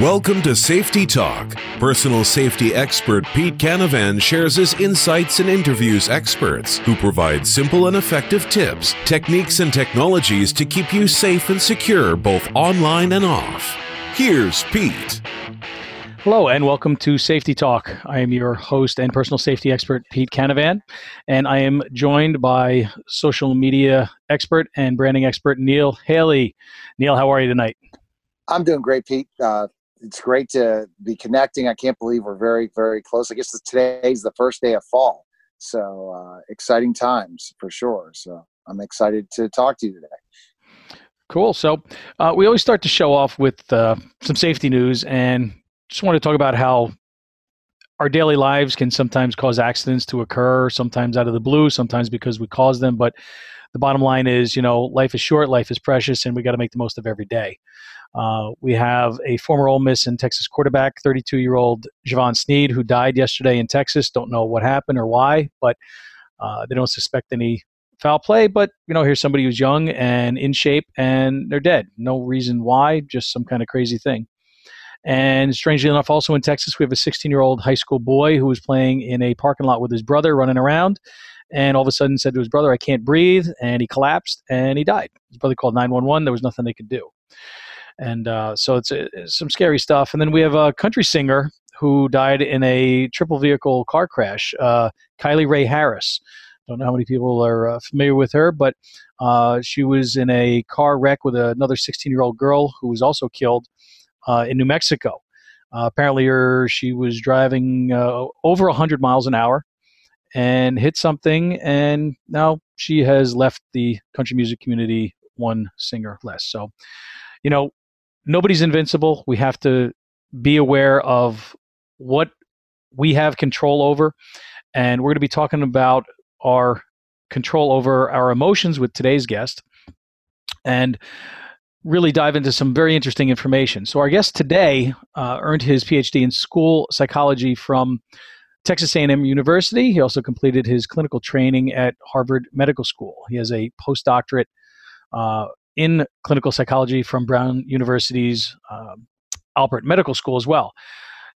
Welcome to Safety Talk. Personal safety expert Pete Canavan shares his insights and interviews experts who provide simple and effective tips, techniques, and technologies to keep you safe and secure both online and off. Here's Pete. Hello, and welcome to Safety Talk. I am your host and personal safety expert, Pete Canavan, and I am joined by social media expert and branding expert, Neil Haley. Neil, how are you tonight? I'm doing great, Pete. Uh, it's great to be connecting. I can't believe we're very, very close. I guess today's the first day of fall. So uh, exciting times for sure. So I'm excited to talk to you today. Cool. So uh, we always start to show off with uh, some safety news and just want to talk about how our daily lives can sometimes cause accidents to occur, sometimes out of the blue, sometimes because we cause them. But the bottom line is, you know, life is short, life is precious, and we got to make the most of every day. Uh, we have a former Ole Miss and Texas quarterback, 32 year old Jevan Snead, who died yesterday in Texas. Don't know what happened or why, but uh, they don't suspect any foul play. But, you know, here's somebody who's young and in shape and they're dead. No reason why, just some kind of crazy thing. And strangely enough, also in Texas, we have a 16 year old high school boy who was playing in a parking lot with his brother running around. And all of a sudden said to his brother, I can't breathe. And he collapsed and he died. His brother called 911. There was nothing they could do and uh, so it's, it's, some scary stuff. And then we have a country singer who died in a triple vehicle car crash, uh, Kylie Rae Harris. Don't know how many people are uh, familiar with her, but uh, she was in a car wreck with another 16 year old girl who was also killed uh, in New Mexico. Uh, apparently, her, she was driving over 100 miles an hour and hit something, and now she has left the country music community one singer less. So, you know, nobody's invincible. We have to be aware of what we have control over. And we're going to be talking about our control over our emotions with today's guest and really dive into some very interesting information. So, our guest today uh, earned his PhD in school psychology from Texas A&M University. He also completed his clinical training at Harvard Medical School. He has a postdoctorate uh, in clinical psychology from Brown University's um, Alpert Medical School as well.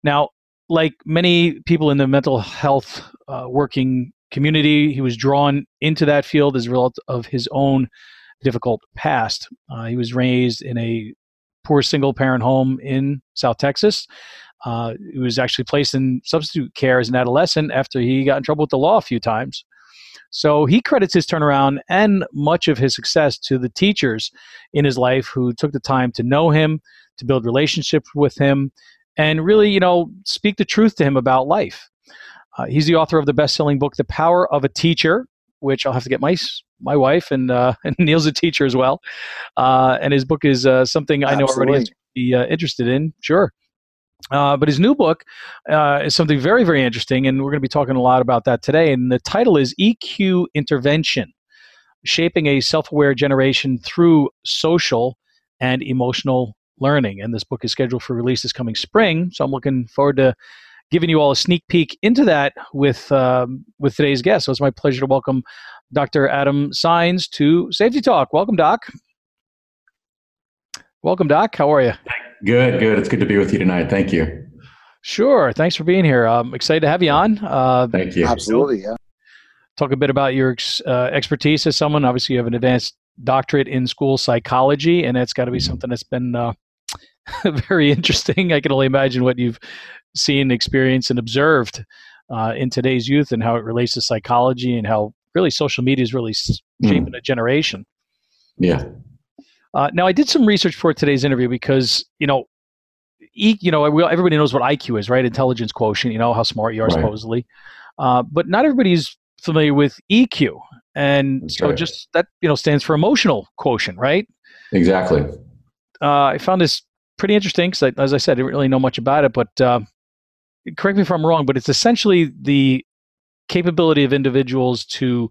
Now, like many people in the mental health uh, working community, he was drawn into that field as a result of his own difficult past. Uh, he was raised in a poor single parent home in South Texas. Uh, he was actually placed in substitute care as an adolescent after he got in trouble with the law a few times. So he credits his turnaround and much of his success to the teachers in his life who took the time to know him, to build relationships with him, and really, you know, speak the truth to him about life. Uh, he's the author of the best-selling book, The Power of a Teacher, which I'll have to get my my wife and uh, and Neil's a teacher as well, uh, and his book is uh, something I know Absolutely. already be uh, interested in. Sure. Uh, but his new book uh, is something very, very interesting, and we're going to be talking a lot about that today. And the title is EQ Intervention Shaping a Self Aware Generation Through Social and Emotional Learning. And this book is scheduled for release this coming spring. So I'm looking forward to giving you all a sneak peek into that with, um, with today's guest. So it's my pleasure to welcome Dr. Adam Saenz to Safety Talk. Welcome, Doc. Welcome, Doc. How are you? Good, good. It's good to be with you tonight. Thank you. Sure. Thanks for being here. I'm excited to have you on. Uh, Thank you. Absolutely. Yeah. Talk a bit about your uh, expertise as someone. Obviously, you have an advanced doctorate in school psychology, and that's got to be something that's been uh, very interesting. I can only imagine what you've seen, experienced, and observed uh, in today's youth and how it relates to psychology and how really social media is really hmm. shaping mm. a generation. Yeah. Uh, now, I did some research for today's interview because you know, e, you know, everybody knows what IQ is, right? Intelligence quotient. You know how smart you are, right. supposedly, uh, but not everybody's familiar with EQ, and That's so right. just that you know stands for emotional quotient, right? Exactly. Uh, I found this pretty interesting because, as I said, I didn't really know much about it, but uh, correct me if I'm wrong, but it's essentially the capability of individuals to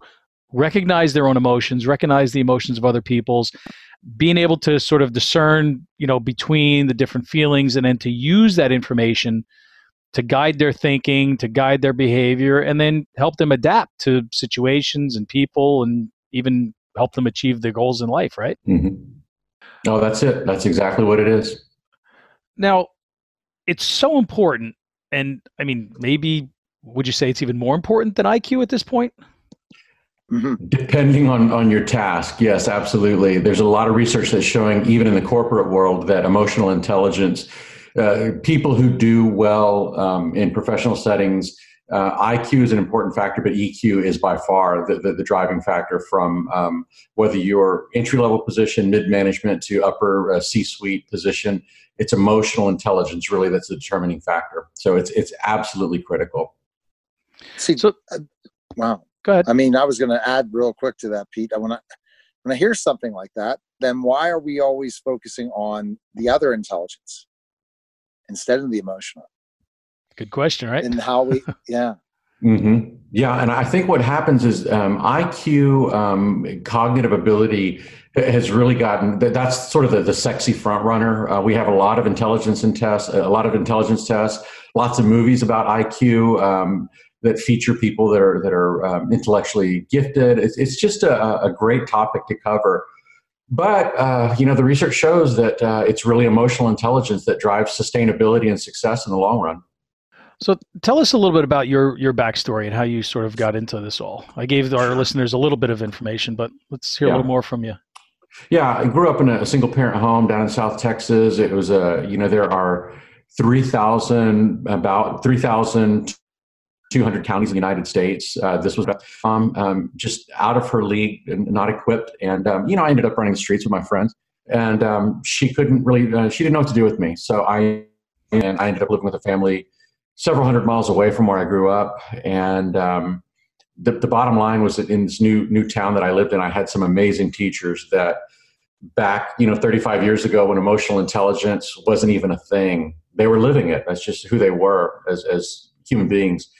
recognize their own emotions, recognize the emotions of other people's, being able to sort of discern, you know, between the different feelings and then to use that information to guide their thinking, to guide their behavior, and then help them adapt to situations and people and even help them achieve their goals in life, right? Mm-hmm. No, that's it. That's exactly what it is. Now, it's so important. And I mean, maybe would you say it's even more important than IQ at this point? Mm-hmm. Depending on, on your task, yes, absolutely. There's a lot of research that's showing, even in the corporate world, that emotional intelligence, uh, people who do well um, in professional settings, uh, IQ is an important factor, but EQ is by far the, the, the driving factor from um, whether you're entry level position, mid management to upper uh, C suite position. It's emotional intelligence really that's the determining factor. So it's it's absolutely critical. See, so, uh, wow. Go ahead. I mean, I was going to add real quick to that, Pete. When I when I hear something like that, then why are we always focusing on the other intelligence instead of the emotional? Good question, right? And how we, yeah. Mm-hmm. Yeah, and I think what happens is um, IQ, um, cognitive ability, has really gotten that's sort of the, the sexy front runner. Uh, we have a lot of intelligence and tests, a lot of intelligence tests, lots of movies about IQ. Um, that feature people that are that are um, intellectually gifted. It's, it's just a, a, great topic to cover. But uh, you know, the research shows that uh, it's really emotional intelligence that drives sustainability and success in the long run. So, tell us a little bit about your your backstory and how you sort of got into this all. I gave our listeners a little bit of information, but let's hear yeah. a little more from you. Yeah, I grew up in a single parent home down in South Texas. It was a you know there are three thousand about three thousand 200 counties in the United States. Uh, this was um, um, just out of her league and not equipped. And, um, you know, I ended up running the streets with my friends. And um, she couldn't really, uh, she didn't know what to do with me. So I, and I ended up living with a family several hundred miles away from where I grew up. And um, the, the bottom line was that in this new, new town that I lived in, I had some amazing teachers that back, you know, 35 years ago when emotional intelligence wasn't even a thing, they were living it. That's just who they were as, as human beings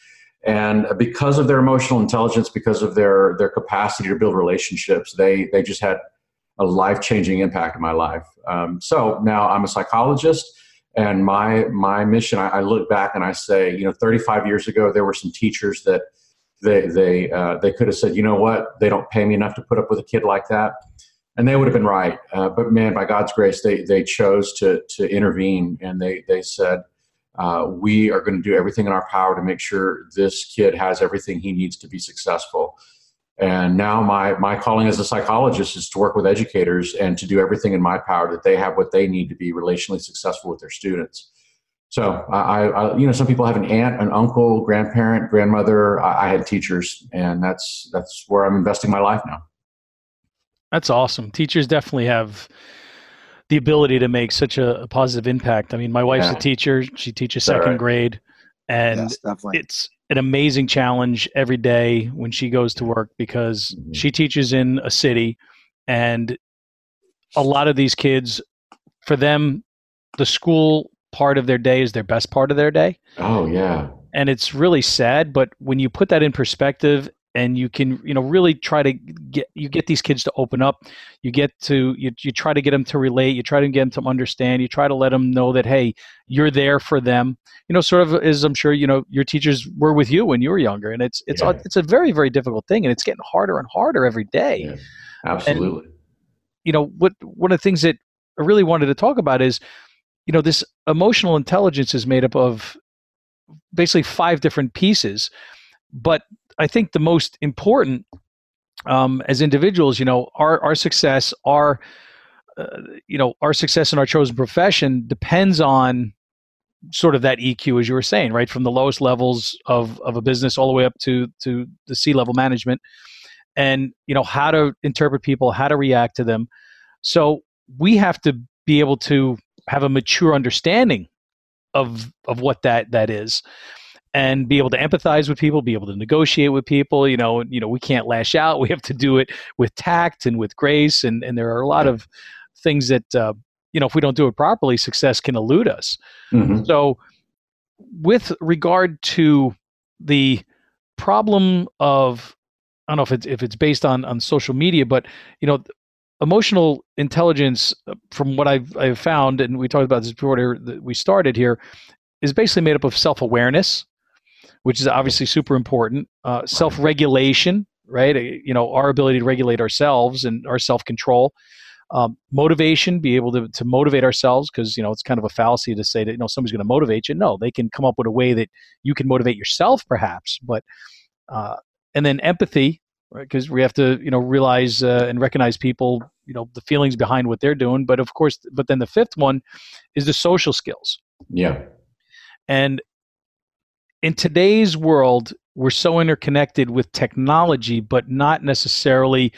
and because of their emotional intelligence because of their their capacity to build relationships they they just had a life-changing impact in my life. Um, so now i'm a psychologist and my my mission I, I, look back and i say you know 35 years ago there were some teachers that they they uh, they could have said you know what? They don't pay me enough to put up with a kid like that. And they would have been right. Uh, but man by god's grace they they chose to to intervene and they they said uh, we are going to do everything in our power to make sure this kid has everything he needs to be successful. And now my my calling as a psychologist is to work with educators and to do everything in my power that they have what they need to be relationally successful with their students. So I, I you know, some people have an aunt, an uncle, grandparent, grandmother. I, I had teachers, and that's that's where I'm investing my life now. That's awesome. Teachers definitely have the ability to make such a, a positive impact. I mean, my wife's yeah. a teacher; she teaches second right. grade, and yes, it's an amazing challenge every day when she goes to work because mm-hmm. she teaches in a city, and a lot of these kids, for them, the school part of their day is their best part of their day. Oh yeah. And it's really sad, but when you put that in perspective and you can you know really try to get you get these kids to open up. You get to you, you try to get them to relate. You try to get them to understand. You try to let them know that hey you're there for them. You know sort of as i'm sure you know your teachers were with you when you were younger and it's it's yeah. a, it's a very very difficult thing and it's getting harder and harder every day. Yeah, absolutely. and, you know what one of the things that i really wanted to talk about is you know this emotional intelligence is made up of basically five different pieces but I think the most important um, as individuals, you know, our our success, our uh, you know, our success in our chosen profession depends on sort of that EQ, as you were saying, right, from the lowest levels of of a business all the way up to to the C level management, and you know how to interpret people, how to react to them. So we have to be able to have a mature understanding of of what that that is and be able to empathize with people, be able to negotiate with people. You know, you know, we can't lash out. We have to do it with tact and with grace, and and there are a lot of things that uh, you know, if we don't do it properly, success can elude us. Mm-hmm. So, with regard to the problem of, I don't know if it's if it's based on on social media, but you know, emotional intelligence, uh, from what I've I've found, and we talked about this before we started here, is basically made up of self awareness which is obviously super important. Uh, self regulation, right? Uh, you know, our ability to regulate ourselves and our self control. um, motivation, be able to, to motivate ourselves because you know it's kind of a fallacy to say that you know somebody's going to motivate you. No, they can come up with a way that you can motivate yourself, perhaps. But uh, and then empathy, right? because we have to you know realize uh, and recognize people, you know, the feelings behind what they're doing. But of course, but then the fifth one is the social skills. Yeah, and in today's world, we're so interconnected with technology, but not necessarily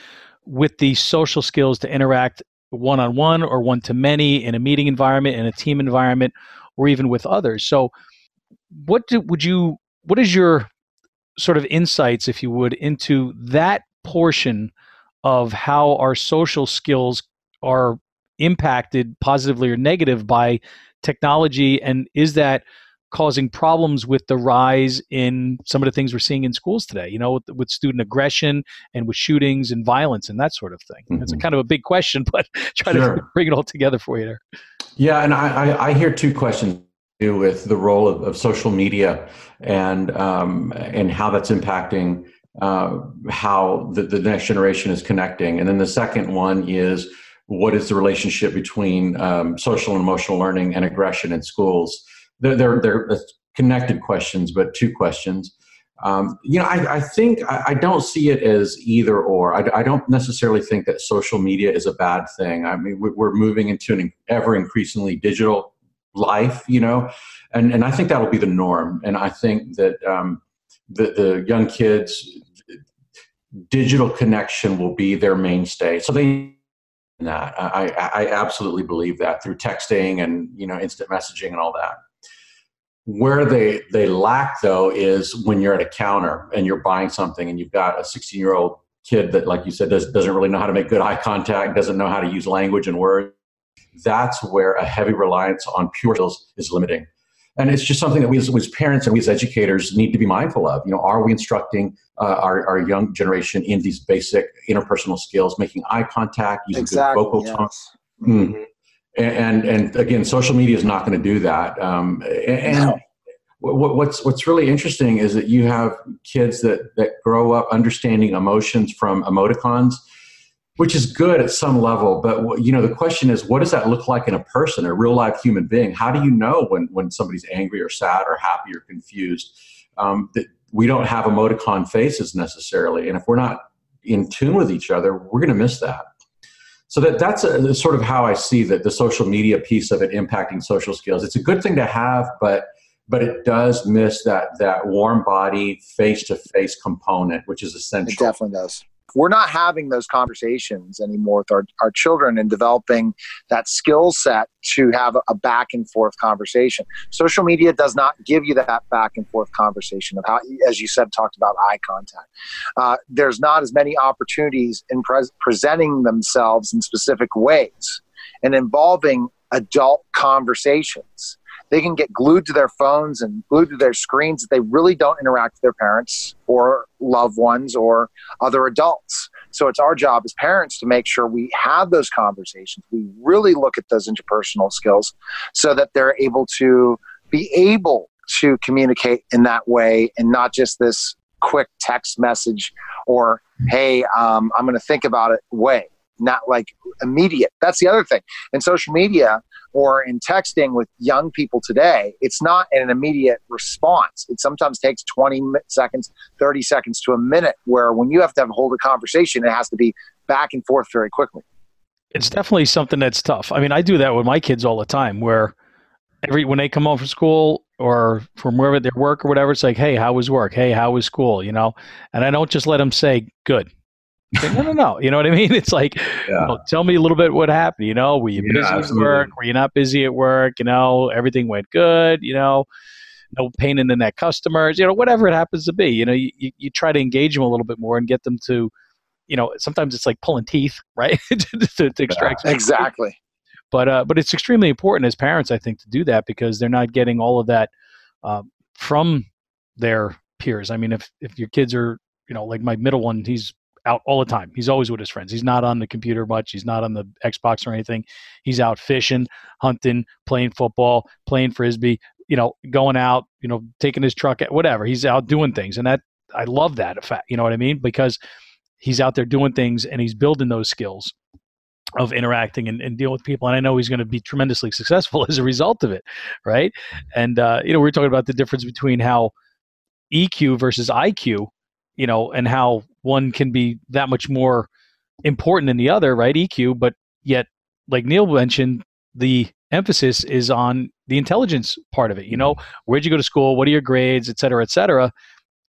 with the social skills to interact one on one or one to many in a meeting environment, in a team environment, or even with others. So, what do, would you? What is your sort of insights, if you would, into that portion of how our social skills are impacted positively or negative by technology, and is that causing problems with the rise in some of the things we're seeing in schools today, you know, with, with student aggression and with shootings and violence and that sort of thing. Mm-hmm. It's a kind of a big question, but try sure. to bring it all together for you there. Yeah, and I, I, I hear two questions with the role of, of social media and um, and how that's impacting uh, how the, the next generation is connecting. And then the second one is what is the relationship between um, social and emotional learning and aggression in schools? They're, they're, they're connected questions, but two questions. Um, you know, I, I think I, I, don't see it as either or. I, I, don't necessarily think that social media is a bad thing. I mean, we're moving into an ever increasingly digital life, you know, and, and I think that'll be the norm. And I think that um, the, the young kids, digital connection will be their mainstay. So they that I, I absolutely believe that through texting and you know instant messaging and all that. Where they they lack though is when you're at a counter and you're buying something and you've got a 16 year old kid that, like you said, does, doesn't really know how to make good eye contact, doesn't know how to use language and words. That's where a heavy reliance on pure skills is limiting. And it's just something that we as, as, parents and we as educators need to be mindful of. You know, are we instructing uh, our, our young generation in these basic interpersonal skills, making eye contact, using exactly, good vocal yes. tone? Mm-hmm and and again, social media is not going to do that. Um, and no. what's what's really interesting is that you have kids that that grow up understanding emotions from emoticons, which is good at some level. But you know, the question is, what does that look like in a person, a real life human being? How do you know when when somebody's angry or sad or happy or confused? Um, that we don't have emoticon faces necessarily, and if we're not in tune with each other, we're going to miss that so that that's a, sort of how I see that the social media piece of it impacting social skills. It's a good thing to have, but but it does miss that that warm body face to face component, which is essential. It definitely does we're not having those conversations anymore with our, our children and developing that skill set to have a back and forth conversation. Social media does not give you that back and forth conversation of how, as you said, talked about eye contact. Uh, there's not as many opportunities in pre- presenting themselves in specific ways and involving adult conversations they can get glued to their phones and glued to their screens that they really don't interact with their parents or loved ones or other adults. So it's our job as parents to make sure we have those conversations. We really look at those interpersonal skills so that they're able to be able to communicate in that way and not just this quick text message or hey um, i'm going to think about it way not like immediate that's the other thing in social media or in texting with young people today, it's not an immediate response. It sometimes takes 20 seconds, 30 seconds to a minute, where when you have to have hold a conversation, it has to be back and forth very quickly. It's definitely something that's tough. I mean, I do that with my kids all the time where every when they come home from school or from wherever their work or whatever, it's like, hey, how was work? Hey, how was school? You know, and I don't just let them say good no, no, no. You know what I mean? It's like, yeah. you know, tell me a little bit what happened. You know, were you busy yeah, at work? Were you not busy at work? You know, everything went good. You know, no pain in the neck customers. You know, whatever it happens to be. You know, you, you try to engage them a little bit more and get them to, you know, sometimes it's like pulling teeth, right, to, to, extract yeah, exactly. But uh, but it's extremely important as parents, I think, to do that because they're not getting all of that uh, from their peers. I mean, if if your kids are, you know, like my middle one, he's out all the time. He's always with his friends. He's not on the computer much. He's not on the Xbox or anything. He's out fishing, hunting, playing football, playing frisbee, you know, going out, you know, taking his truck, whatever. He's out doing things. And that, I love that effect. You know what I mean? Because he's out there doing things and he's building those skills. of interacting and, and dealing with people and i know he's going to be tremendously successful as a result of it right and uh, you know we are talking about the difference between how eq versus iq you know and how one can be that much more important than the other right? Eq but yet like neil mentioned the emphasis is on the intelligence part of it you know? Where'd you go to school? What are your grades? Et cetera et cetera.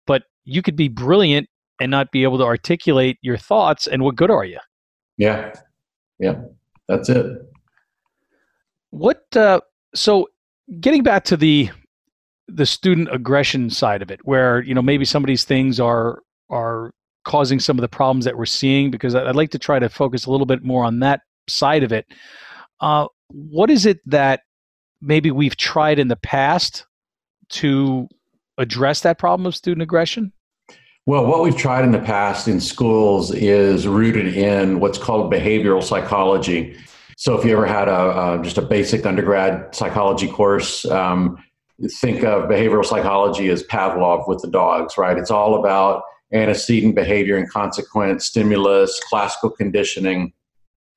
But you could be brilliant and not be able to articulate your thoughts and what good are you? Yeah. Yeah, that's it. What? Uh, so, getting back to the the student aggression side of it, where you know maybe some of these things are are causing some of the problems that we're seeing, because I'd like to try to focus a little bit more on that side of it. Uh, what is it that maybe we've tried in the past to address that problem of student aggression? Well, what we've tried in the past in schools is rooted in what's called behavioral psychology. So, if you ever had a, just a basic undergrad psychology course, um, think of behavioral psychology as Pavlov with the dogs, right? It's all about antecedent behavior and consequence, stimulus, classical conditioning,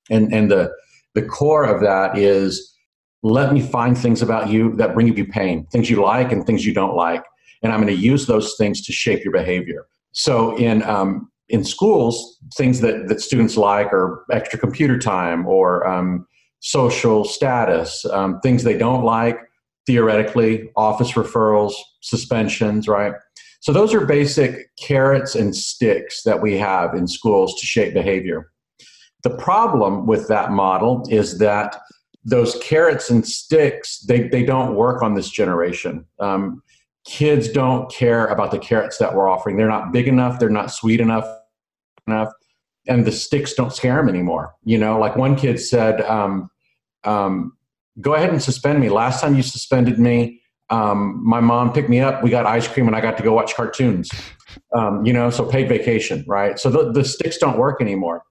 and and the the core of that is let me find things about you that bring you pain, things you like and things you don't like, and I'm going to use those things to shape your behavior. So in um, in schools, things that, that students like are extra computer time or um, social status, um, things they don't like, theoretically, office referrals, suspensions, right? So those are basic carrots and sticks that we have in schools to shape behavior. The problem with that model is that those carrots and sticks, they, they don't work on this generation. Um, kids don't care about the carrots that we're offering. They're not big enough. They're not sweet enough enough, and the sticks don't scare them anymore. You know, like one kid said, um, um, "Go ahead and suspend me. Last time you suspended me, um, my mom picked me up. We got ice cream, and I got to go watch cartoons. Um, you know, so paid vacation, right? So the, the sticks don't work anymore.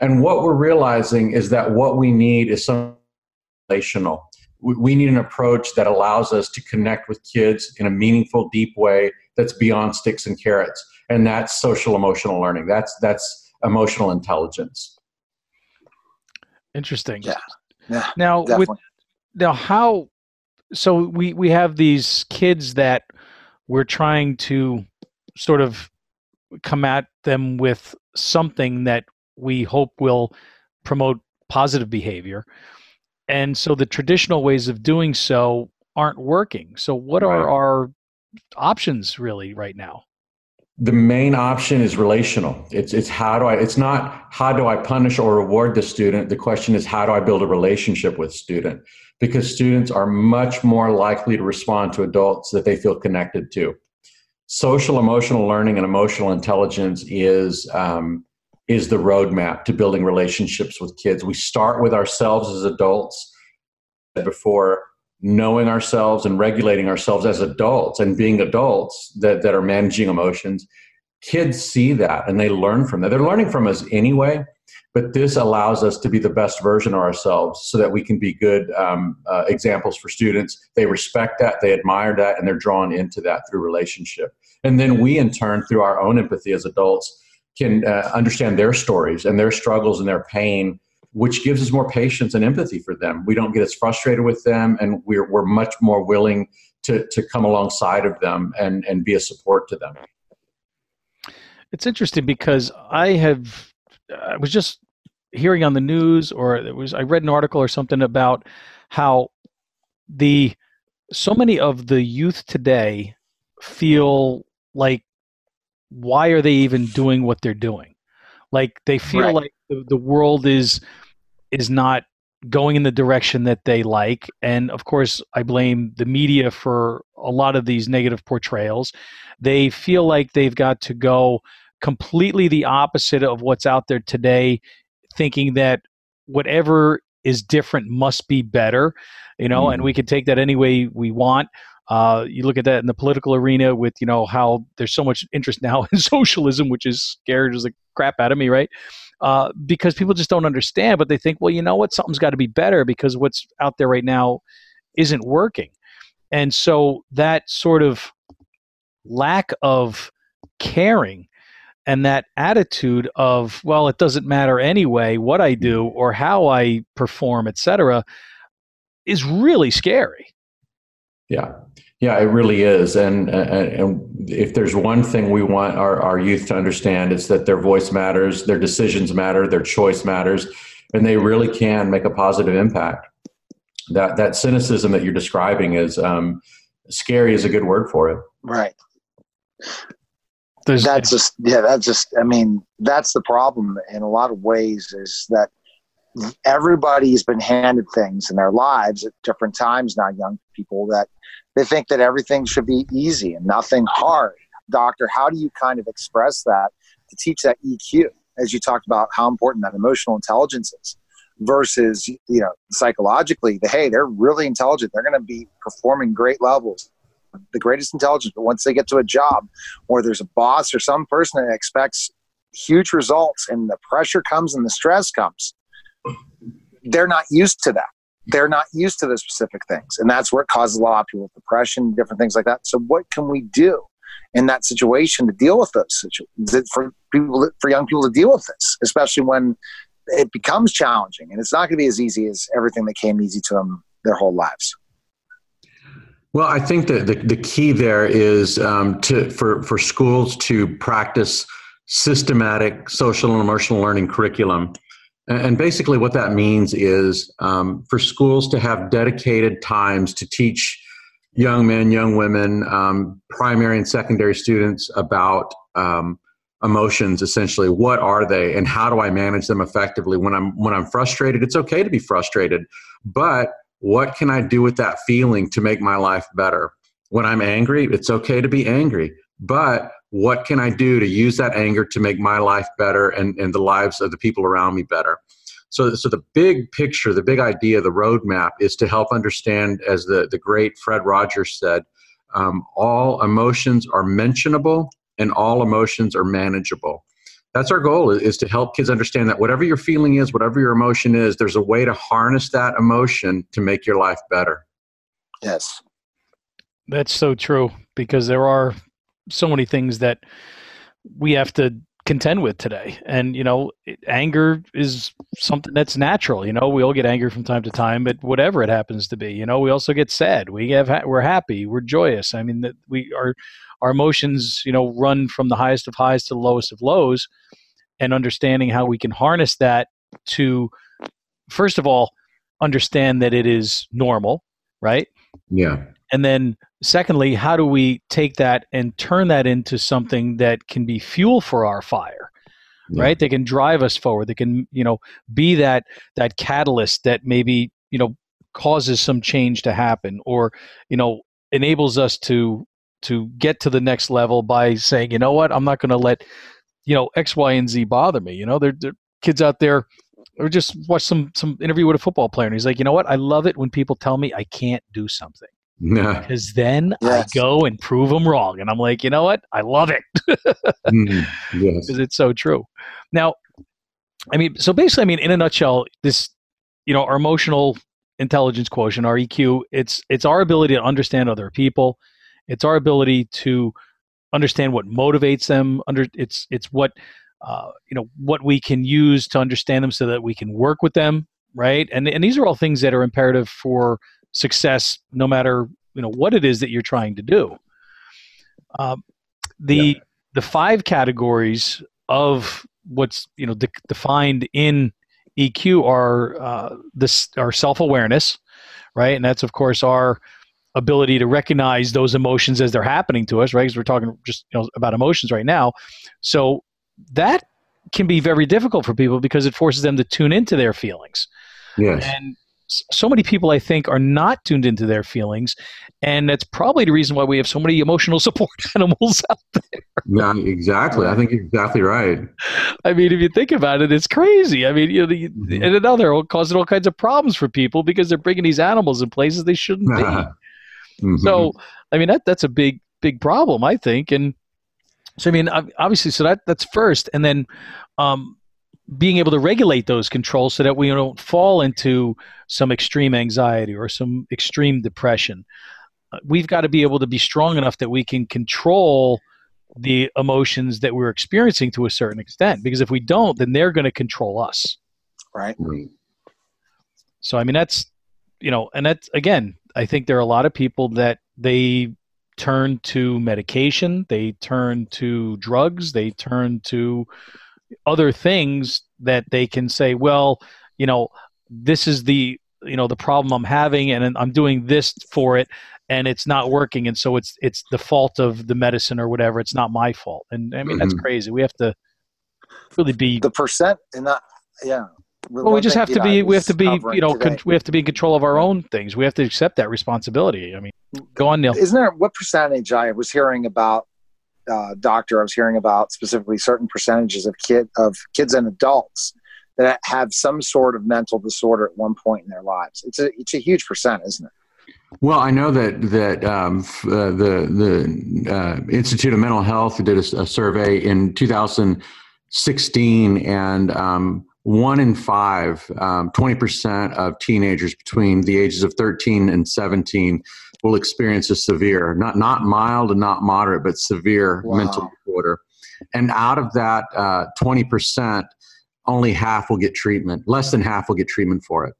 And what we're realizing is that what we need is some relational we need an approach that allows us to connect with kids in a meaningful deep way that's beyond sticks and carrots and that's social emotional learning that's that's emotional intelligence interesting yeah, yeah now definitely. with now how so we we have these kids that we're trying to sort of come at them with something that we hope will promote positive behavior and so the traditional ways of doing so aren't working. So what right. are our options really right now? The main option is relational. It's it's how do I it's not how do I punish or reward the student. The question is how do I build a relationship with student? Because students are much more likely to respond to adults that they feel connected to. Social emotional learning and emotional intelligence is um, is the roadmap to building relationships with kids. We start with ourselves as adults before knowing ourselves and regulating ourselves as adults and being adults that, that are managing emotions. Kids see that and they learn from that. They're learning from us anyway, but this allows us to be the best version of ourselves so that we can be good um, uh, examples for students. They respect that, they admire that, and they're drawn into that through relationship. And then we, in turn, through our own empathy as adults, can uh, understand their stories and their struggles and their pain, which gives us more patience and empathy for them. We don't get as frustrated with them, and we're, we're much more willing to, to come alongside of them and, and be a support to them. It's interesting because I have, I was just hearing on the news, or it was I read an article or something about how the so many of the youth today feel like why are they even doing what they're doing? Like they feel right. like the, the world is is not going in the direction that they like. And of course, I blame the media for a lot of these negative portrayals. They feel like they've got to go completely the opposite of what's out there today, thinking that whatever is different must be better, you know, mm. and we can take that any way we want. Uh, you look at that in the political arena with you know how there's so much interest now in socialism, which is scared as the crap out of me, right? Uh, because people just don't understand, but they think, well, you know what, something's got to be better because what's out there right now isn't working, and so that sort of lack of caring and that attitude of well it doesn't matter anyway what i do or how i perform etc is really scary. Yeah. Yeah it really is and, and, and if there's one thing we want our, our youth to understand it's that their voice matters their decisions matter their choice matters and they really can make a positive impact. That that cynicism that you're describing is um, scary is a good word for it. Right there's, that's just yeah that's just i mean that's the problem in a lot of ways is that everybody's been handed things in their lives at different times now young people that they think that everything should be easy and nothing hard. Doctor how do you kind of express that to teach that eq as you talked about how important that emotional intelligence is versus you know psychologically the hey they're really intelligent. They're going to be performing great levels the greatest intelligence, but once they get to a job or there's a boss or some person that expects huge results and the pressure comes and the stress comes, they're not used to that. They're not used to the specific things. And that's where it causes a lot of people with depression, different things like that. So what can we do in that situation to deal with those situations for people, for young people to deal with this, especially when it becomes challenging and it's not going to be as easy as everything that came easy to them their whole lives. Well, I think that the, the key there is um, to for for schools to practice systematic social and emotional learning curriculum. And basically, what that means is um, for schools to have dedicated times to teach young men, young women, um, primary and secondary students about um, emotions. Essentially, what are they, and how do I manage them effectively? When I'm when I'm frustrated, it's okay to be frustrated, but what can I do with that feeling to make my life better? When I'm angry, it's okay to be angry, but what can I do to use that anger to make my life better and, and the lives of the people around me better? So, so the big picture, the big idea, the roadmap is to help understand, as the, the great Fred Rogers said, um, all emotions are mentionable and all emotions are manageable that's our goal is to help kids understand that whatever your feeling is whatever your emotion is there's a way to harness that emotion to make your life better. Yes. That's so true because there are so many things that we have to contend with today. And you know anger is something that's natural you know we all get angry from time to time but whatever it happens to be you know we also get sad. We have we're happy we're joyous. I mean that we are our emotions you know run from the highest of highs to the lowest of lows and understanding how we can harness that to first of all understand that it is normal right? Yeah. And then secondly how do we take that and turn that into something that can be fuel for our fire yeah. right? They can drive us forward they can you know be that that catalyst that maybe you know causes some change to happen or you know enables us to to get to the next level by saying you know what i'm not going to let you know X, Y, and Z bother me. You know, there are kids out there or just watch some some interview with a football player, and he's like, you know what? I love it when people tell me I can't do something. Because then yes. I go and prove them wrong, and I'm like, you know what? I love it. mm, yes, because it's so true. Now, I mean, so basically, I mean, in a nutshell, this, you know, our emotional intelligence quotient, our EQ, it's it's our ability to understand other people. It's our ability to understand what motivates them. Under it's it's what uh, you know what we can use to understand them so that we can work with them, right? And and these are all things that are imperative for success, no matter you know what it is that you're trying to do. Um, the yeah. the five categories of what's you know de- defined in EQ are uh, this our self awareness, right? And that's of course our ability to recognize those emotions as they're happening to us, right? Because we're talking just you know, about emotions right now. So that can be very difficult for people because it forces them to tune into their feelings. Yes. And so many people, I think, are not tuned into their feelings, and that's probably the reason why we have so many emotional support animals out there. Yeah, exactly. I think you're exactly right. I mean, if you think about it, it's crazy. I mean, you know, the, mm-hmm. and another causing all kinds of problems for people because they're bringing these animals in places they shouldn't be. Mm-hmm. So, I mean, that that's a big big problem, I think. And so, I mean, obviously, so that that's first, and then um, being able to regulate those controls so that we don't fall into some extreme anxiety or some extreme depression. Uh, we've got to be able to be strong enough that we can control the emotions that we're experiencing to a certain extent because if we don't then they're going to control us right so i mean that's you know and that's again i think there are a lot of people that they turn to medication they turn to drugs they turn to other things that they can say well you know this is the you know the problem i'm having and i'm doing this for it and it's not working. And so it's it's the fault of the medicine or whatever. It's not my fault. And i mean that's Mhm. crazy. We have to really be the percent and that yeah well we just have to be we have to be you know con- con- we have to be in control of our own things. We have to accept that responsibility. I mean go on neil. Isn't there what percentage i was hearing about uh, doctor i was hearing about specifically certain percentages of kid of kids and adults that have some sort of mental disorder at one point in their lives? It's a it's a huge percent isn't it? Well, I know that that um, f- uh, the the uh, Institute of Mental Health did a survey in 2016, and um, one in five, um, 20% of teenagers between the ages of 13 and 17 will experience a severe, not not mild and not moderate, but severe Wow. mental disorder. And out of that uh, 20%, only half will get treatment. Less than half will get treatment for it.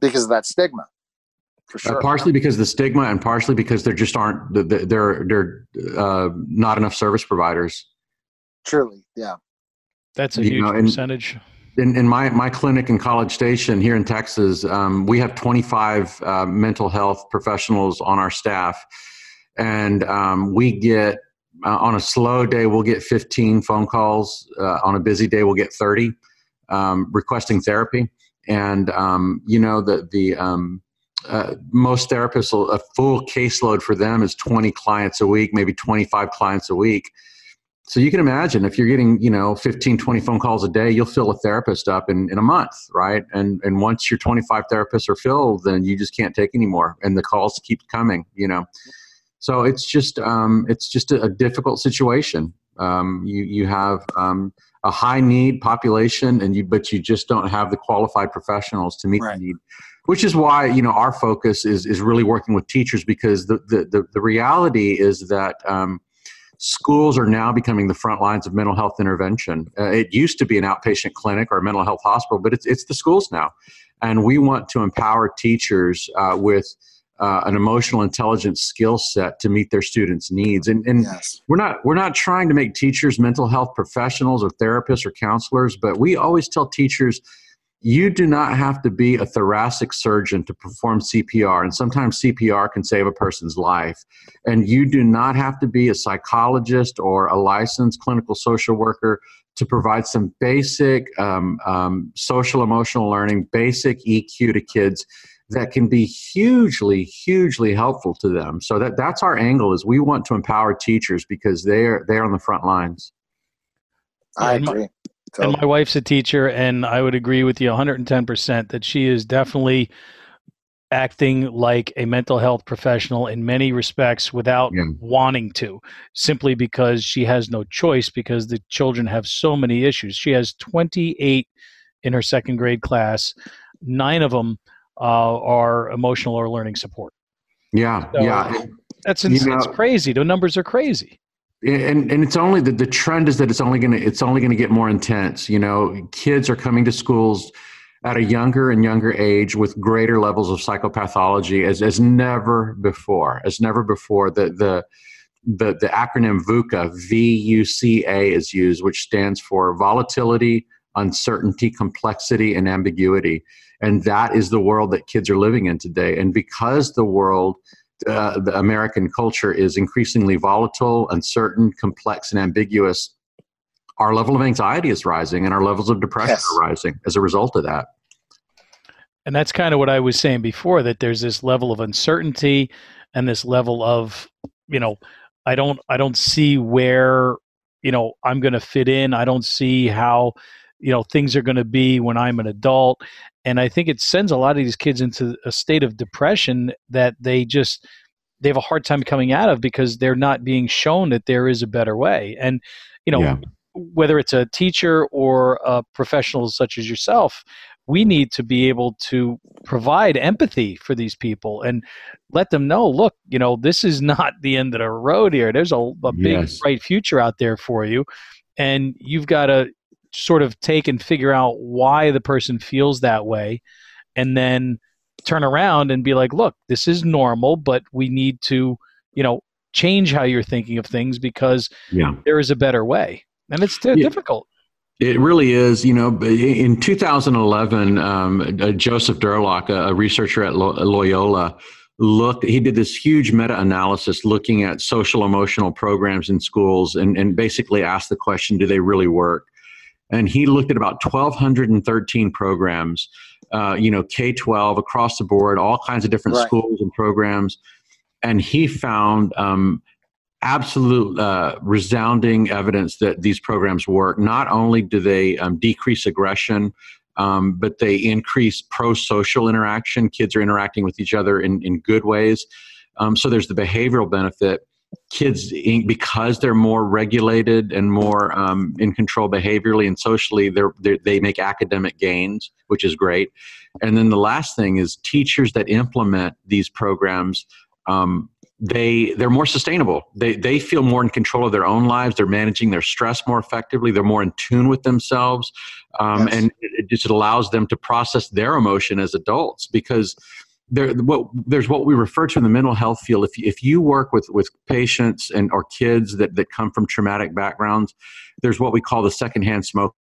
because of that stigma for Uh, sure partially because of the stigma, and partially because there just aren't th- th- there there uh, not enough service providers. truly yeah that's a you huge know, and- percentage In, in my my clinic in College Station here in Texas, um, we have 25 uh, mental health professionals on our staff, and um, we get uh, on a slow day we'll get 15 phone calls. Uh, on a busy day we'll get 30 um, requesting therapy, and um, you know the the um, uh, most therapists a full caseload for them is 20 clients a week, maybe 25 clients a week. So you can imagine if you're getting, you know, 15, 20 phone calls a day, you'll fill a therapist up in, in a month, right? And and once your 25 therapists are filled, then you just can't take anymore. And the calls keep coming, you know. So it's just um, it's just a, a difficult situation. Um, you you have um, a high need population, and you but you just don't have the qualified professionals to meet Right. the need. Which is why you know our focus is is really working with teachers because the the the, the reality is that. Um, schools are now becoming the front lines of mental health intervention. Uh, it used to be an outpatient clinic or a mental health hospital, but it's, it's the schools now. And we want to empower teachers uh, with uh, an emotional intelligence skill set to meet their students' needs. And, and yes we're not we're not trying to make teachers mental health professionals or therapists or counselors, but we always tell teachers you do not have to be a thoracic surgeon to perform CPR, and sometimes CPR can save a person's life. And you do not have to be a psychologist or a licensed clinical social worker to provide some basic um, um, social emotional learning, basic EQ to kids that can be hugely, hugely helpful to them. So that that's our angle is we want to empower teachers because they're they're on the front lines. i And and my wife's a teacher and i would agree with you 110% that she is definitely acting like a mental health professional in many respects without Yeah. wanting to simply because she has no choice because the children have so many issues. She has 28 in her second grade class. Nine of them uh, are emotional or learning support. Yeah, So- yeah. that's You know- it's crazy. The numbers are crazy and and it's only the, the trend is that it's only going to it's only going to get more intense you know kids are coming to schools at a younger and younger age with greater levels of psychopathology as as never before as never before the the the, the acronym VUCA, V-U-C-A is used, which stands for volatility, uncertainty, complexity, and ambiguity. And that is the world that kids are living in today. And because the world uh, the American culture is increasingly volatile, uncertain, complex, and ambiguous, our level of anxiety is rising and our levels of depression Yes. are rising as a result of that. and that's kind of what I was saying before that there's this level of uncertainty and this level of you know I don't I don't see where you know I'm going to fit in I don't see how you know things are going to be when I'm an adult and I think it sends a lot of these kids into a state of depression that they just they have a hard time coming out of because they're not being shown that there is a better way and you know Yeah. whether it's a teacher or a professional such as yourself we need to be able to provide empathy for these people and let them know look you know this is not the end of the road here there's a, a big yes. bright future out there for you and you've got to sort of take and figure out why the person feels that way and then turn around and be like look this is normal but we need to you know change how you're thinking of things because yeah. there is a better way and it's yeah. difficult it really is. You know, in 2011, um, uh, Joseph Durlak, a, researcher at Loyola, looked. He did this huge meta-analysis looking at social emotional programs in schools, and, and basically asked the question: Do they really work? And he looked at about 1,213 programs. Uh, you know, K-12 across the board, all kinds of different right. schools and programs, and he found um, absolute uh, resounding evidence that these programs work. Not only do they um, decrease aggression, um, but they increase pro social interaction. Kids are interacting with each other in, in good ways. Um, so there's the behavioral benefit. Kids, because they're more regulated and more um, in control behaviorally and socially, they're, they're, they make academic gains, which is great. And then the last thing is teachers that implement these programs um, they they're more sustainable. They they feel more in control of their own lives. They're managing their stress more effectively. They're more in tune with themselves, um, yes. and it just allows them to process their emotion as adults because. There, what, there's what we refer to in the mental health field. If, if you work with, with patients and or kids that, that come from traumatic backgrounds, there's what we call the secondhand smoke.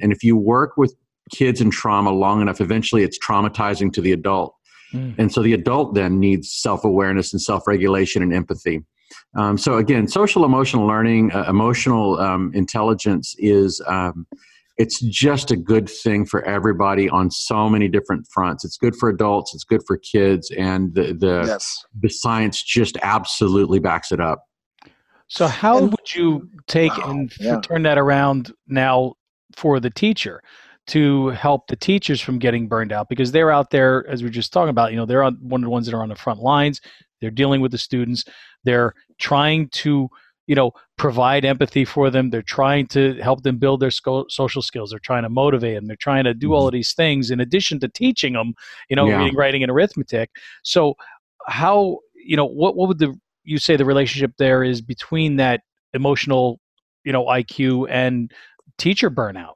And if you work with kids in trauma long enough, eventually it's traumatizing to the adult. Mm. And so the adult then needs self awareness and self regulation and empathy. Um, so again, social emotional learning, uh, emotional um, intelligence is um, it's just a good thing for everybody on so many different fronts. It's good for adults, it's good for kids, and the the, yes. the science just absolutely backs it up. So how and, would you take wow, and yeah. turn that around now for the teacher? to help the teachers from getting burned out because they're out there as we are just talking about you know they're on, one of the ones that are on the front lines they're dealing with the students they're trying to you know provide empathy for them they're trying to help them build their sco- social skills they're trying to motivate them they're trying to do all mm-hmm. of these things in addition to teaching them you know yeah. reading writing and arithmetic so how you know what what would the you say the relationship there is between that emotional you know IQ and teacher burnout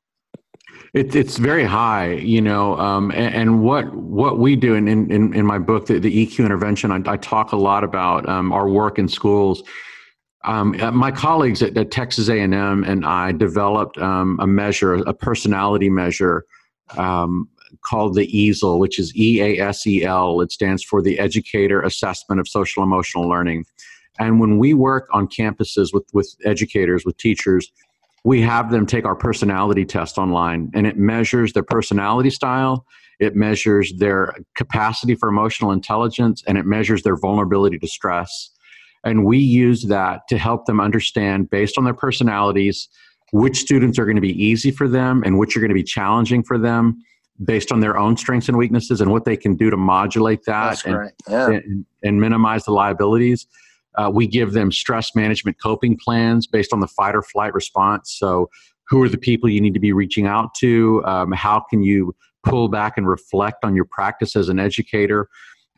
it, it's very high, you know, um, and, and, what what we do in in, in my book, the, the EQ intervention, I, I, talk a lot about um, our work in schools. Um, uh, my colleagues at, at Texas A&M and I developed um, a measure, a personality measure um, called the EASEL, which is E A S E L. It stands for the Educator Assessment of Social Emotional Learning. And when we work on campuses with with educators, with teachers we have them take our personality test online and it measures their personality style it measures their capacity for emotional intelligence and it measures their vulnerability to stress and we use that to help them understand based on their personalities which students are going to be easy for them and which are going to be challenging for them based on their own strengths and weaknesses and what they can do to modulate that and, yeah. and, and minimize the liabilities uh, we give them stress management coping plans based on the fight or flight response. So, who are the people you need to be reaching out to? Um, how can you pull back and reflect on your practice as an educator?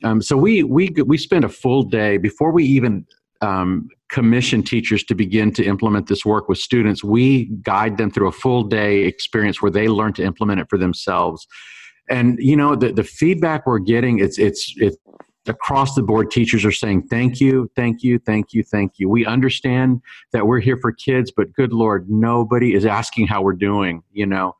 Um, so we we we spend a full day before we even um, commission teachers to begin to implement this work with students. We guide them through a full day experience where they learn to implement it for themselves. And you know the the feedback we're getting it's it's it's across the board teachers are saying thank you thank you thank you thank you we understand that we're here for kids but good lord nobody is asking how we're doing you know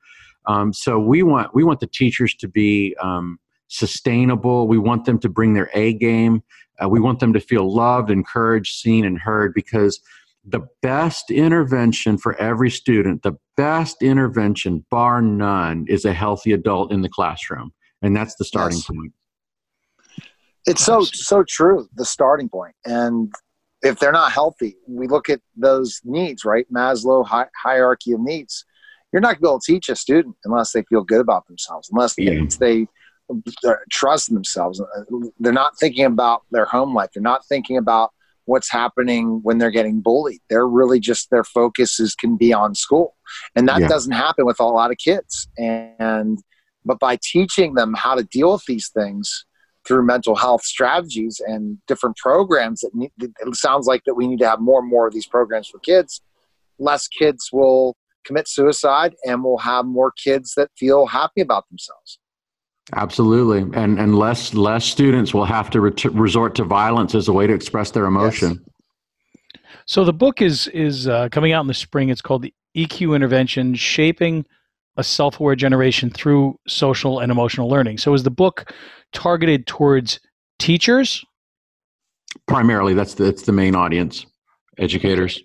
um, so we want we want the teachers to be um, sustainable we want them to bring their a game uh, we want them to feel loved encouraged seen and heard because the best intervention for every student the best intervention bar none is a healthy adult in the classroom and that's the starting yes. point it's so so true. The starting point, and if they're not healthy, we look at those needs, right? Maslow hi- hierarchy of needs. You're not going to be able to teach a student unless they feel good about themselves, unless yeah. they trust themselves. Uh, they're not thinking about their home life. They're not thinking about what's happening when they're getting bullied. They're really just their focus is can be on school, and that yeah. doesn't happen with a lot of kids. And but by teaching them how to deal with these things through mental health strategies and different programs that need, it sounds like that we need to have more and more of these programs for kids less kids will commit suicide and we'll have more kids that feel happy about themselves absolutely. And and less less students will have to ret- resort to violence as a way to express their emotion. Yes. so the book is is uh, coming out in the spring. It's called the eq intervention shaping a self-aware generation through social and emotional learning. So is the book targeted towards teachers? Primarily that's the, that's the main audience educators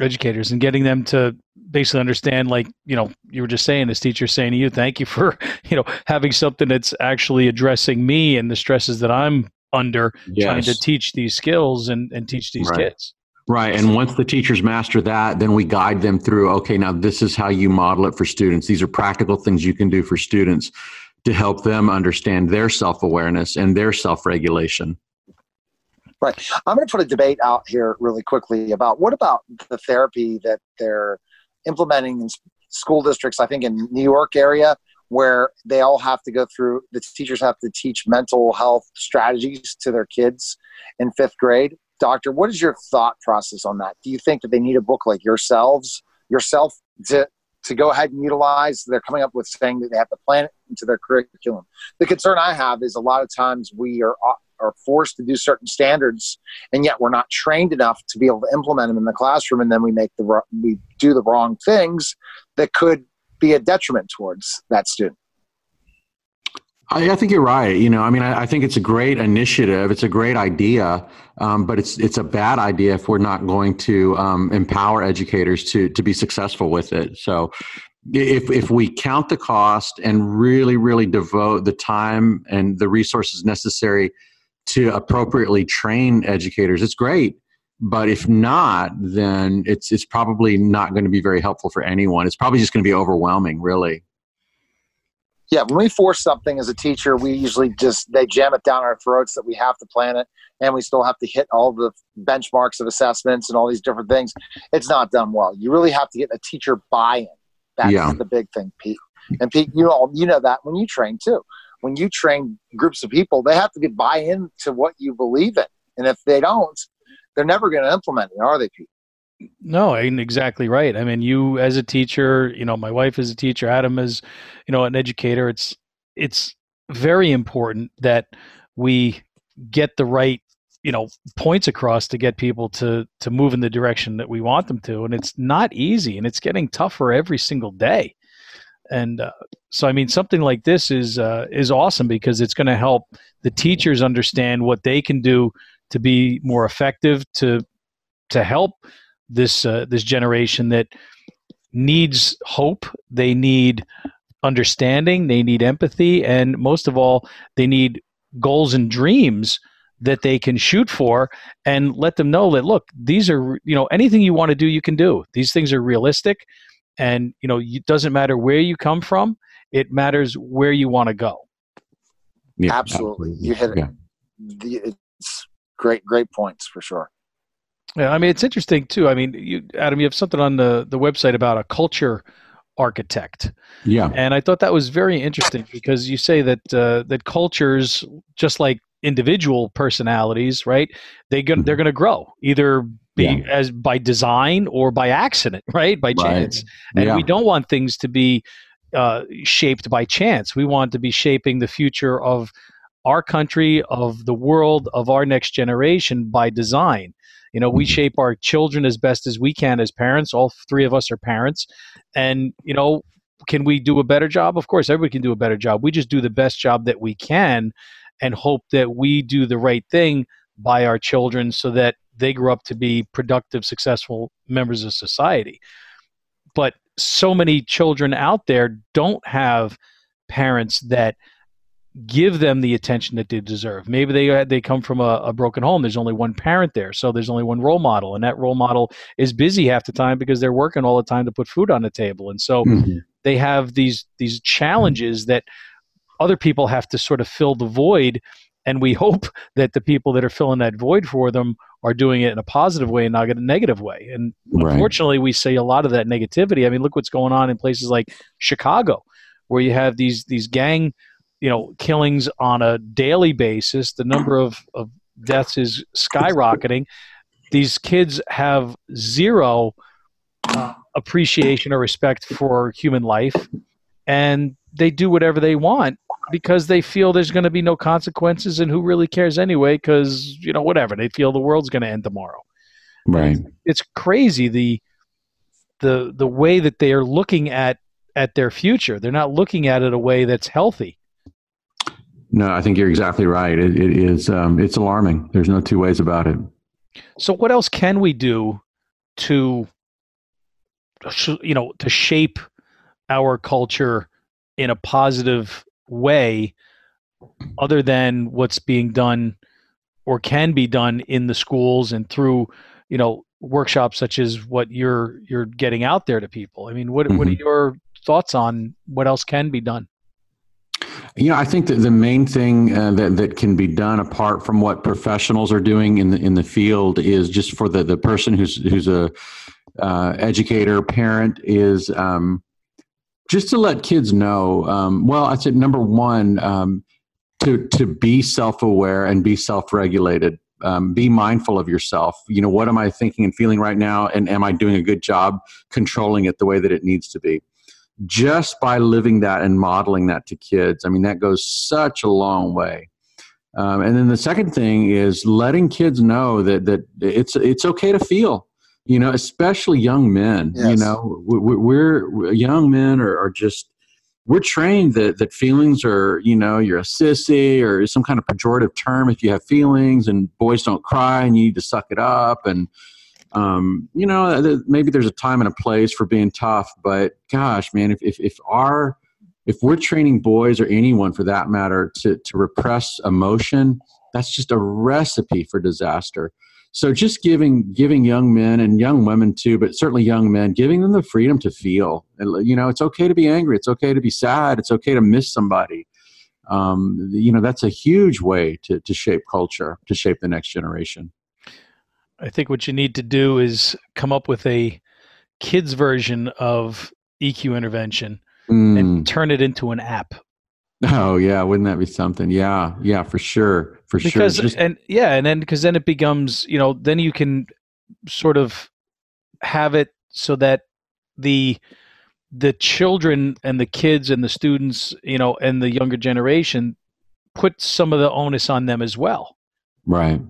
educators and getting them to basically understand like you know you were just saying this teacher saying to you thank you for you know having something that's actually addressing me and the stresses that i'm under yes. trying to teach these skills and, and teach these right. kids right and once the teachers master that then we guide them through okay now this is how you model it for students these are practical things you can do for students to help them understand their self-awareness and their self-regulation Right. I'm going to put a debate out here really quickly about what about the therapy that they're implementing in school districts, I think in New York area, where they all have to go through, the teachers have to teach mental health strategies to their kids in fifth grade. Doctor, what is your thought process on that? Do you think that they need a book like yourselves, yourself to, to go ahead and utilize? They're coming up with saying that they have to plan it into their curriculum. The concern I have is a lot of times we are are forced to do certain standards, and yet we're not trained enough to be able to implement them in the classroom, and then we make the we do the wrong things that could be a detriment towards that student. I, I think you're right. You know, I mean, I, I, think it's a great initiative. It's a great idea, um, but it's it's a bad idea if we're not going to um, empower educators to to be successful with it. So, if if we count the cost and really really devote the time and the resources necessary to appropriately train educators, it's great. But if not, then it's it's probably not going to be very helpful for anyone. It's probably just going to be overwhelming, really. Yeah, when we force something as a teacher, we usually just they jam it down our throats that we have to plan it, and we still have to hit all the benchmarks of assessments and all these different things. It's not done well. You really have to get a teacher buy-in. That's yeah. the big thing, Pete. And Pete, you know you know that when you train too when you train groups of people, they have to get buy into what you believe in. And if they don't, they're never going to implement it, are they, Pete? No, ain't exactly right. I mean, you as a teacher, you know, my wife is a teacher, Adam is, you know, an educator. It's it's very important that we get the right, you know, points across to get people to to move in the direction that we want them to, and it's not easy, and it's getting tougher every single day and uh, so I mean something like this is uh, is awesome because it's going to help the teachers understand what they can do to be more effective to to help this uh, this generation that needs hope. They need understanding. They need empathy. And most of all they need goals and dreams that they can shoot for and let them know that look these are you know anything you want to do you can do. These things are realistic and you know it doesn't matter where you come from it matters where you want to go. Yeah absolutely, absolutely. you hit it. Yeah. it's great great points for sure. Yeah i mean it's interesting too. I mean you adam you have something on the the website about a culture architect. Yeah. And i thought that was very interesting because you say that uh, that cultures just like individual personalities right they go, mm-hmm. they're going to grow either be yeah. as by design or by accident, right? By chance. Right. And yeah. we don't want things to be uh, shaped by chance. We want to be shaping the future of our country, of the world, of our next generation by design. You know, we mm-hmm. shape our children as best as we can as parents. All three of us are parents. And, you know, can we do a better job? Of course, everybody can do a better job. We just do the best job that we can and hope that we do the right thing by our children so that they grow up to be productive, successful members of society. But so many children out there don't have parents that give them the attention that they deserve. Maybe they uh, they come from a, a, broken home. There's only one parent there, so there's only one role model, and that role model is busy half the time because they're working all the time to put food on the table, and so mm-hmm. they have these these challenges that other people have to sort of fill the void. And we hope that the people that are filling that void for them are doing it in a positive way and not in a negative way. And right. unfortunately, we see a lot of that negativity. I mean, look what's going on in places like Chicago, where you have these these gang, you know, killings on a daily basis. The number of, of deaths is skyrocketing. These kids have zero uh, appreciation or respect for human life, and they do whatever they want because they feel there's going to be no consequences, and who really cares anyway? Because you know, whatever they feel the world's going to end tomorrow. Right. It's crazy the the the way that they are looking at at their future. They're not looking at it a way that's healthy. No, I think you're exactly right. it, it is. Um, it's alarming. There's no two ways about it. So, what else can we do to, you know, to shape our culture in a positive way, other than what's being done or can be done in the schools and through, you know, workshops such as what you're you're getting out there to people? I mean, what mm-hmm. what are mm-hmm. your thoughts on what else can be done? You know, I think that the main thing uh, that that can be done apart from what professionals are doing in the in the field is just for the the person who's who's a uh, educator parent is um, just to let kids know. Um, well, I said number one um, to to be self aware and be self regulated. Um, be mindful of yourself. You know, what am I thinking and feeling right now, and am I doing a good job controlling it the way that it needs to be? just by living that and modeling that to kids. I mean, that goes such a long way. Um, and then the second thing is letting kids know that that it's it's okay to feel. You know, especially young men. Yes. You know, we're, we're young men are, are just we're trained that that feelings are you know you're a sissy or some kind of pejorative term if you have feelings and boys don't cry and you need to suck it up and um, you know, maybe there's a time and a place for being tough, but gosh, man, if, if, if our, if we're training boys or anyone for that matter to, to repress emotion, that's just a recipe for disaster. So just giving giving young men and young women too, but certainly young men, giving them the freedom to feel. You know, it's okay to be angry. It's okay to be sad. It's okay to miss somebody. Um, you know, that's a huge way to to shape culture, to shape the next generation. I think what you need to do is come up with a kids version of EQ intervention mm. and turn it into an app. Oh yeah, wouldn't that be something? Yeah, yeah, for sure, for because, sure. Just, and yeah, and then because then it becomes you know then you can sort of have it so that the the children and the kids and the students you know and the younger generation put some of the onus on them as well. Right.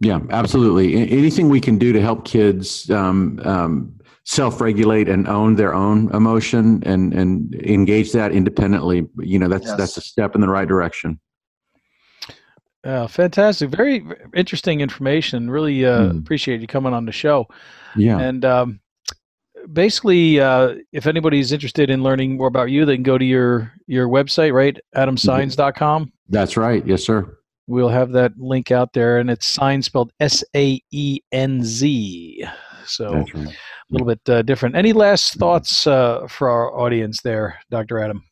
Yeah, absolutely. Anything we can do to help kids um, um, self-regulate and own their own emotion and and engage that independently, you know, that's yes. that's a step in the right direction. Uh, fantastic, very interesting information. Really uh, mm. appreciate you coming on the show. Yeah, and um, basically, uh, if anybody's interested in learning more about you, they can go to your your website, right? AdamSaenz.com. That's right. Yes, sir. We'll have that link out there, and it's Saenz spelled S A E N Z. So right. a little bit uh, different. Any last thoughts uh, for our audience there, Dr. Adam?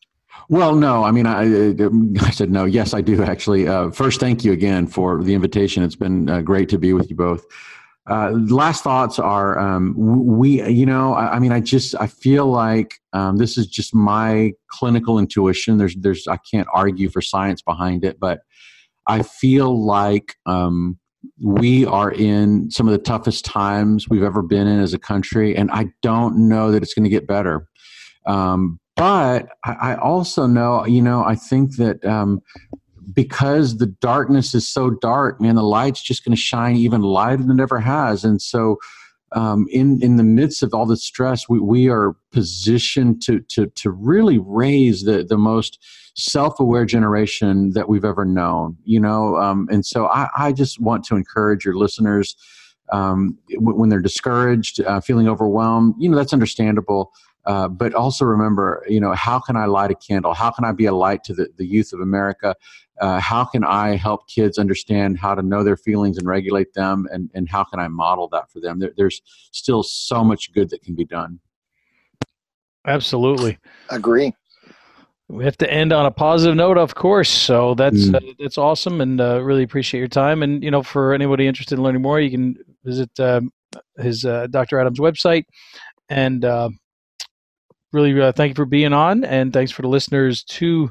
Well, no. I mean, I, I said no. Yes, I do actually. Uh, first, thank you again for the invitation. It's been uh, great to be with you both. Uh, last thoughts are um, we, you know, I, I, mean, I just I feel like um, this is just my clinical intuition. There's, there's, I can't argue for science behind it, but I feel like um, we are in some of the toughest times we've ever been in as a country, and I don't know that it's going to get better. Um, but I, I, also know, you know, I think that um, because the darkness is so dark, man, the light's just going to shine even lighter than it ever has. And so, um, in in the midst of all the stress, we, we are positioned to to to really raise the the most self-aware generation that we've ever known you know? Um, and so I, I, just want to encourage your listeners um, when they're discouraged uh, feeling overwhelmed you know that's understandable. Uh, but also remember you know how can i light a candle? How can i be a light to the, the youth of america uh, how can i help kids understand how to know their feelings and regulate them and, and how can i model that for them there, there's still so much good that can be done absolutely agree we have to end on a positive note, of course. So that's mm. uh, that's awesome, and uh, really appreciate your time. And you know, for anybody interested in learning more, you can visit um, his uh, Dr. Adams website, and uh, really uh, thank you for being on, and thanks for the listeners to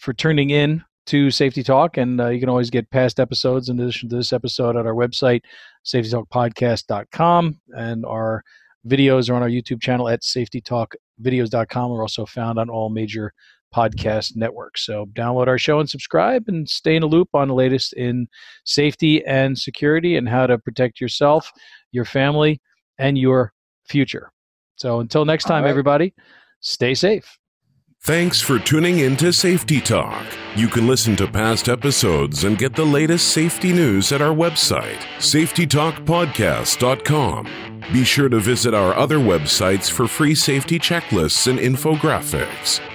for tuning in to Safety Talk. And uh, you can always get past episodes in addition to this episode at our website, safetytalkpodcast.com, and our videos are on our YouTube channel at safetytalkvideos.com. We're also found on all major podcast networks. So download our show and subscribe and stay in a loop on the latest in safety and security and how to protect yourself, your family, and your future. So until next time, right. everybody, stay safe. Thanks for tuning in to Safety Talk. You can listen to past episodes and get the latest safety news at our website, safetytalkpodcast.com. Be sure to visit our other websites for free safety checklists and infographics.